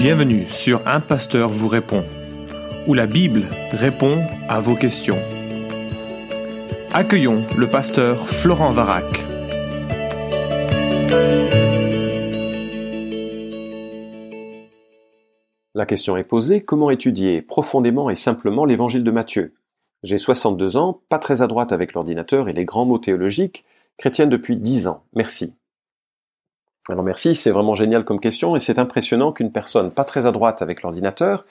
Bienvenue sur Un Pasteur vous répond, où la Bible répond à vos questions. Accueillons le pasteur Florent Varac. La question est posée, comment étudier profondément et simplement l'évangile de Matthieu? J'ai 62 ans, pas très à droite avec l'ordinateur et les grands mots théologiques, chrétienne depuis 10 ans. Merci. Alors merci, c'est vraiment génial comme question et c'est impressionnant qu'une personne pas très à droite avec l'ordinateur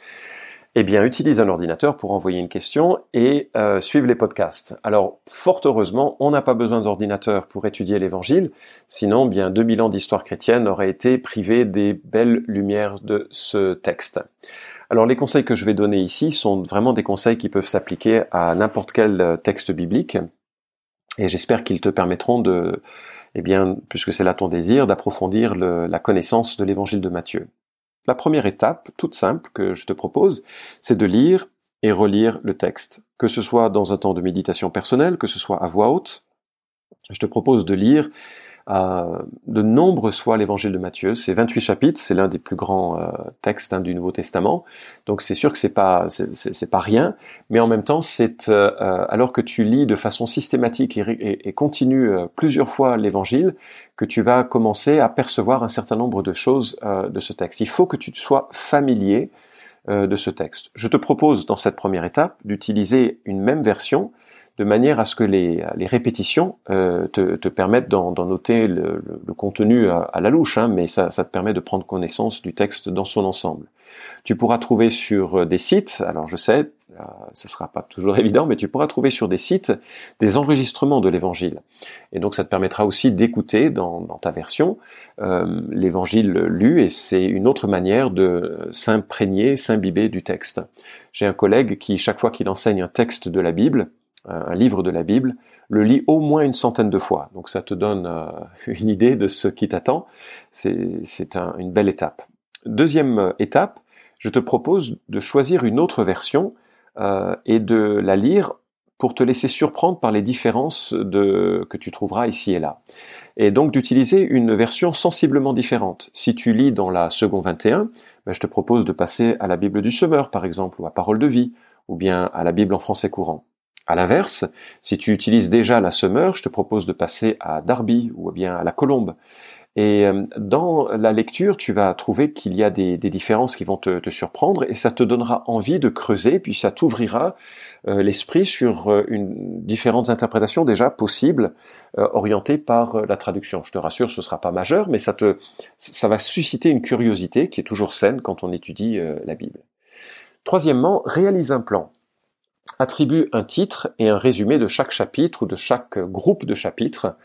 eh bien, utilise un ordinateur pour envoyer une question et euh, suivre les podcasts. Alors, fort heureusement, on n'a pas besoin d'ordinateur pour étudier l'Évangile, sinon, bien, 2000 ans d'histoire chrétienne auraient été privés des belles lumières de ce texte. Alors, les conseils que je vais donner ici sont vraiment des conseils qui peuvent s'appliquer à n'importe quel texte biblique, et j'espère qu'ils te permettront de, eh bien, puisque c'est là ton désir, d'approfondir la connaissance de l'évangile de Matthieu. La première étape, toute simple, que je te propose, c'est de lire et relire le texte, que ce soit dans un temps de méditation personnelle, que ce soit à voix haute. Je te propose de lire de nombreuses fois l'évangile de Matthieu. C'est 28 chapitres, c'est l'un des plus grands euh, textes hein, du Nouveau Testament. Donc c'est sûr que c'est pas c'est pas rien, mais en même temps c'est euh, euh, alors que tu lis de façon systématique et, continue plusieurs fois l'évangile que tu vas commencer à percevoir un certain nombre de choses de ce texte. Il faut que tu sois familier de ce texte. Je te propose dans cette première étape d'utiliser une même version de manière à ce que les, répétitions euh, te, permettent d'en noter le, contenu à, la louche, hein, mais ça, te permet de prendre connaissance du texte dans son ensemble. Tu pourras trouver sur des sites, alors je sais, euh, ce sera pas toujours évident, mais tu pourras trouver sur des sites des enregistrements de l'évangile. Et donc ça te permettra aussi d'écouter dans, ta version euh, l'évangile lu, et c'est une autre manière de s'imprégner, s'imbiber du texte. J'ai un collègue qui, chaque fois qu'il enseigne un texte de la Bible, un livre de la Bible, le lit au moins une centaine de fois. Donc ça te donne euh, une idée de ce qui t'attend. C'est une belle étape. Deuxième euh, étape, je te propose de choisir une autre version euh, et de la lire pour te laisser surprendre par les différences que tu trouveras ici et là. Et donc d'utiliser une version sensiblement différente. Si tu lis dans la seconde 21, ben, je te propose de passer à la Bible du Semeur, par exemple, ou à Parole de vie, ou bien à la Bible en français courant. À l'inverse, si tu utilises déjà la semeur, je te propose de passer à Darby ou bien à la colombe. Et euh, dans la lecture, tu vas trouver qu'il y a des, différences qui vont te, surprendre et ça te donnera envie de creuser, puis ça t'ouvrira euh, l'esprit sur euh, différentes interprétations déjà possibles orientées par la traduction. Je te rassure, ce sera pas majeur, mais ça te, ça va susciter une curiosité qui est toujours saine quand on étudie la Bible. Troisièmement, réalise un plan attribue un titre et un résumé de chaque chapitre ou de chaque groupe de chapitres.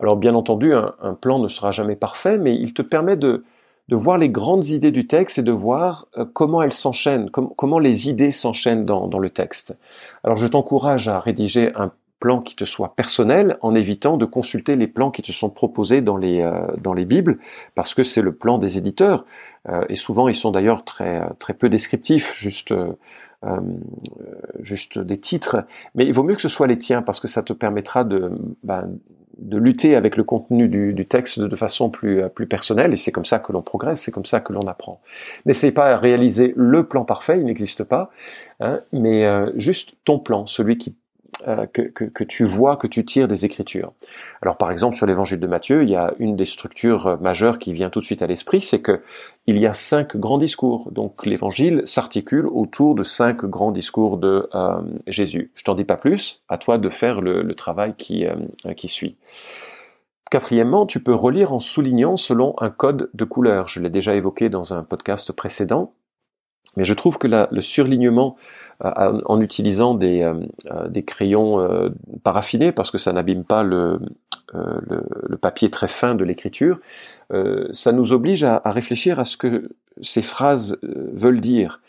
Alors bien entendu, un, plan ne sera jamais parfait, mais il te permet de, de voir les grandes idées du texte et de voir euh, comment elles s'enchaînent, comment les idées s'enchaînent dans, le texte. Alors je t'encourage à rédiger un plan qui te soit personnel en évitant de consulter les plans qui te sont proposés dans les euh, bibles parce que c'est le plan des éditeurs euh, et souvent ils sont d'ailleurs très très peu descriptifs juste juste des titres, mais il vaut mieux que ce soit les tiens parce que ça te permettra de, ben, de lutter avec le contenu du, du texte de, façon plus, euh, plus personnelle, et c'est comme ça que l'on progresse, c'est comme ça que l'on apprend. N'essaye pas à réaliser le plan parfait, il n'existe pas, hein, mais euh, juste ton plan, celui qui euh, que, que, tu vois, que tu tires des Écritures. Alors par exemple sur l'Évangile de Matthieu, il y a une des structures euh, majeures qui vient tout de suite à l'esprit, c'est que il y a cinq grands discours. Donc l'Évangile s'articule autour de cinq grands discours de euh, Jésus. Je t'en dis pas plus, à toi de faire le, travail qui, qui suit. Quatrièmement, tu peux relire en soulignant selon un code de couleur. Je l'ai déjà évoqué dans un podcast précédent. Mais je trouve que le surlignement euh, en utilisant des, euh, euh, crayons paraffinés, parce que ça n'abîme pas le, papier très fin de l'écriture, ça nous oblige à, réfléchir à ce que ces phrases veulent dire,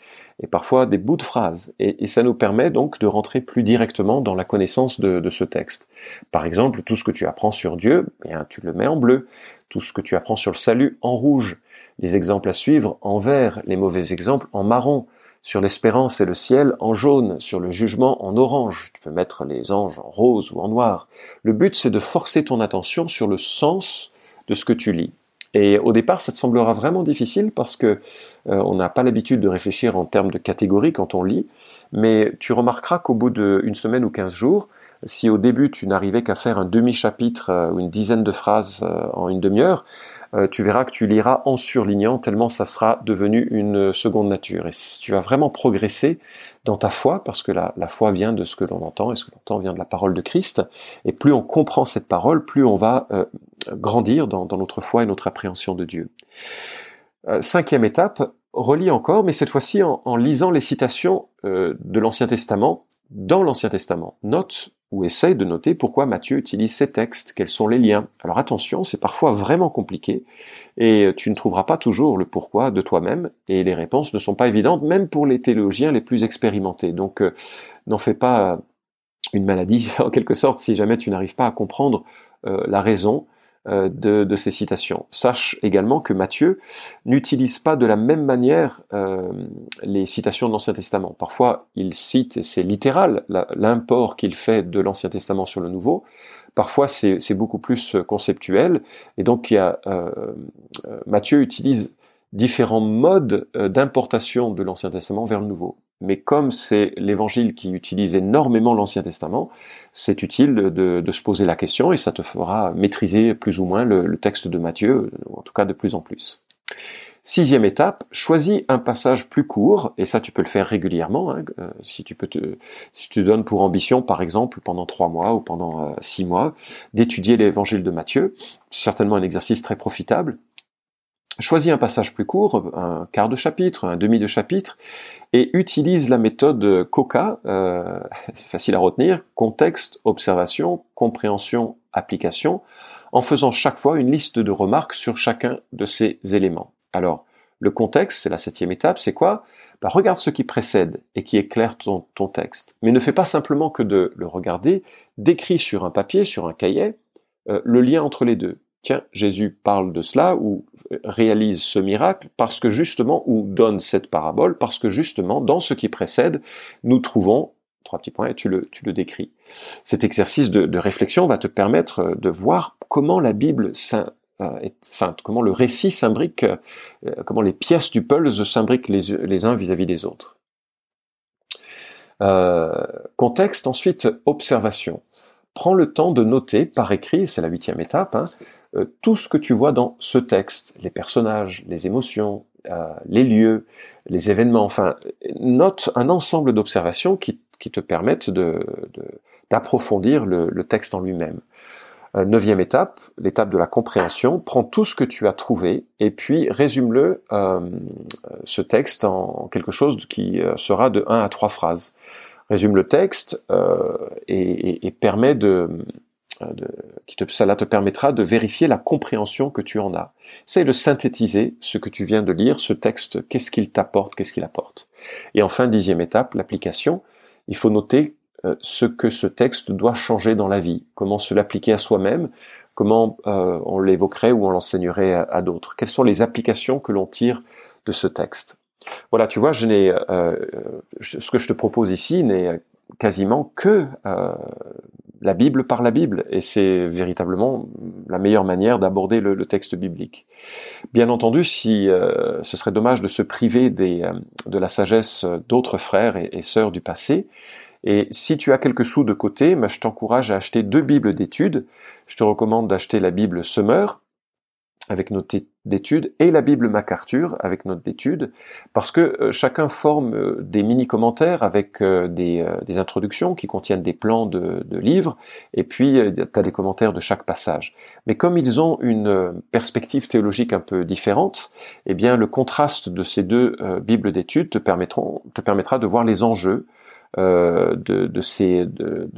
et parfois des bouts de phrases, et, et, ça nous permet donc de rentrer plus directement dans la connaissance de, de ce texte. Par exemple, tout ce que tu apprends sur Dieu, eh bien, tu le mets en bleu, tout ce que tu apprends sur le salut en rouge, les exemples à suivre en vert, les mauvais exemples en marron, sur l'espérance et le ciel en jaune, sur le jugement en orange, tu peux mettre les anges en rose ou en noir. Le but c'est de forcer ton attention sur le sens de ce que tu lis. Et au départ, ça te semblera vraiment difficile parce que euh, on n'a pas l'habitude de réfléchir en termes de catégories quand on lit, mais tu remarqueras qu'au bout d'une semaine ou quinze jours, si au début tu n'arrivais qu'à faire un demi-chapitre euh, ou une dizaine de phrases euh, en une demi-heure, euh, tu verras que tu liras en surlignant tellement ça sera devenu une seconde nature. Et tu vas vraiment progresser dans ta foi, parce que la, foi vient de ce que l'on entend, et ce que l'on entend vient de la parole de Christ. Et plus on comprend cette parole, plus on va grandir dans, notre foi et notre appréhension de Dieu. cinquième étape, relis encore, mais cette fois-ci en, lisant les citations de l'Ancien Testament dans l'Ancien Testament. Note ou essaye de noter pourquoi Matthieu utilise ces textes, quels sont les liens. Alors attention, c'est parfois vraiment compliqué et tu ne trouveras pas toujours le pourquoi de toi-même et les réponses ne sont pas évidentes même pour les théologiens les plus expérimentés. Donc euh, n'en fais pas une maladie en quelque sorte si jamais tu n'arrives pas à comprendre euh, la raison euh, de, ces citations. Sache également que Matthieu n'utilise pas de la même manière euh, les citations de l'Ancien Testament. Parfois, il cite, et c'est littéral, l'import qu'il fait de l'Ancien Testament sur le Nouveau. Parfois, c'est beaucoup plus conceptuel. Et donc, euh, Matthieu utilise différents modes d'importation de l'Ancien Testament vers le Nouveau mais comme c'est l'évangile qui utilise énormément l'Ancien Testament, c'est utile de, se poser la question et ça te fera maîtriser plus ou moins le, texte de Matthieu, en tout cas de plus en plus. Sixième étape, choisis un passage plus court, et ça tu peux le faire régulièrement, hein, euh, si tu peux te, si tu donnes pour ambition, par exemple, pendant trois mois ou pendant euh, six mois, d'étudier l'évangile de Matthieu. C'est certainement un exercice très profitable. Choisis un passage plus court, un quart de chapitre, un demi de chapitre, et utilise la méthode COCA, euh, c'est facile à retenir, contexte, observation, compréhension, application, en faisant chaque fois une liste de remarques sur chacun de ces éléments. Alors, le contexte, c'est la septième étape, c'est quoi? Bah, Regarde ce qui précède et qui éclaire ton, texte. Mais ne fais pas simplement que de le regarder, décris sur un papier, sur un cahier, euh, le lien entre les deux tiens, Jésus parle de cela ou réalise ce miracle parce que justement, ou donne cette parabole, parce que justement, dans ce qui précède, nous trouvons, trois petits points, et tu le, décris. Cet exercice de, réflexion va te permettre de voir comment la Bible euh, enfin, comment le récit s'imbrique, euh, comment les pièces du puzzle s'imbriquent les, les uns vis-à-vis des autres. Euh, contexte, ensuite observation. Prends le temps de noter par écrit, c'est la huitième étape, hein, euh, tout ce que tu vois dans ce texte, les personnages, les émotions, euh, les lieux, les événements, enfin, note un ensemble d'observations qui, qui, te permettent d'approfondir de, le, le, texte en lui-même. Euh, neuvième étape, l'étape de la compréhension, prends tout ce que tu as trouvé et puis résume-le, euh, ce texte, en quelque chose qui sera de 1 à 3 phrases. Résume le texte et, et, et permet de, de, qui te, cela te permettra de vérifier la compréhension que tu en as. C'est de synthétiser ce que tu viens de lire, ce texte, qu'est-ce qu'il t'apporte, qu'est-ce qu'il apporte. Et enfin, dixième étape, l'application. Il faut noter euh, ce que ce texte doit changer dans la vie, comment se l'appliquer à soi-même, comment euh, on l'évoquerait ou on l'enseignerait à, d'autres. Quelles sont les applications que l'on tire de ce texte? Voilà, tu vois, je n'ai, euh, ce que je te propose ici n'est quasiment que la Bible par la Bible, et c'est véritablement la meilleure manière d'aborder le, texte biblique. Bien entendu, si euh, ce serait dommage de se priver des, euh, de la sagesse d'autres frères et, sœurs du passé, et si tu as quelques sous de côté, bah, je t'encourage à acheter deux Bibles d'études. Je te recommande d'acheter la Bible Summer, avec note d'études et la Bible MacArthur avec note d'études, parce que euh, chacun forme euh, des mini-commentaires avec euh, des, introductions qui contiennent des plans de, livres, et puis tu as des commentaires de chaque passage. Mais comme ils ont une perspective théologique un peu différente, eh bien le contraste de ces deux Bibles d'études te, permettront, te permettra de voir les enjeux de, de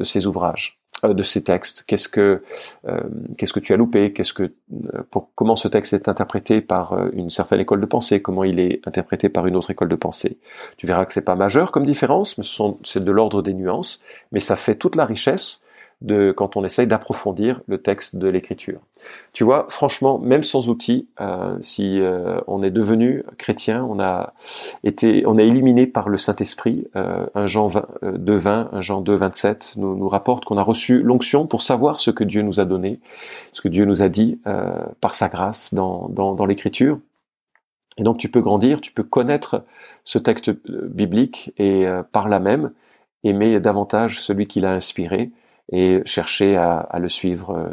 ces ouvrages. Euh, de ces textes. Qu'est-ce que euh, qu'est-ce que tu as loupé? Qu'est-ce que euh, pour, comment ce texte est interprété par une certaine école de pensée? Comment il est interprété par une autre école de pensée? Tu verras que c'est pas majeur comme différence, mais c'est de l'ordre des nuances, mais ça fait toute la richesse de quand on essaye d'approfondir le texte de l'écriture. Tu vois, franchement, même sans outils, euh, si euh, on est devenu chrétien, on a été, on est éliminé par le Saint-Esprit. Euh, un Jean 2, 20, un Jean 2, 27 nous, nous rapporte qu'on a reçu l'onction pour savoir ce que Dieu nous a donné, ce que Dieu nous a dit par sa grâce dans, dans, dans l'écriture. Et donc tu peux grandir, tu peux connaître ce texte biblique et par là même aimer davantage celui qui l'a inspiré et chercher à, le suivre euh,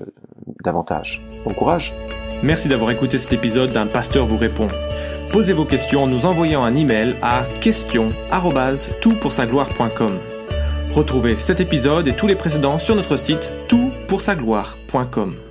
davantage. Bon courage Merci d'avoir écouté cet épisode d'un pasteur vous répond. Posez vos questions en nous envoyant un email à question@toutpoursagloire.com. Retrouvez cet épisode et tous les précédents sur notre site toutpoursagloire.com.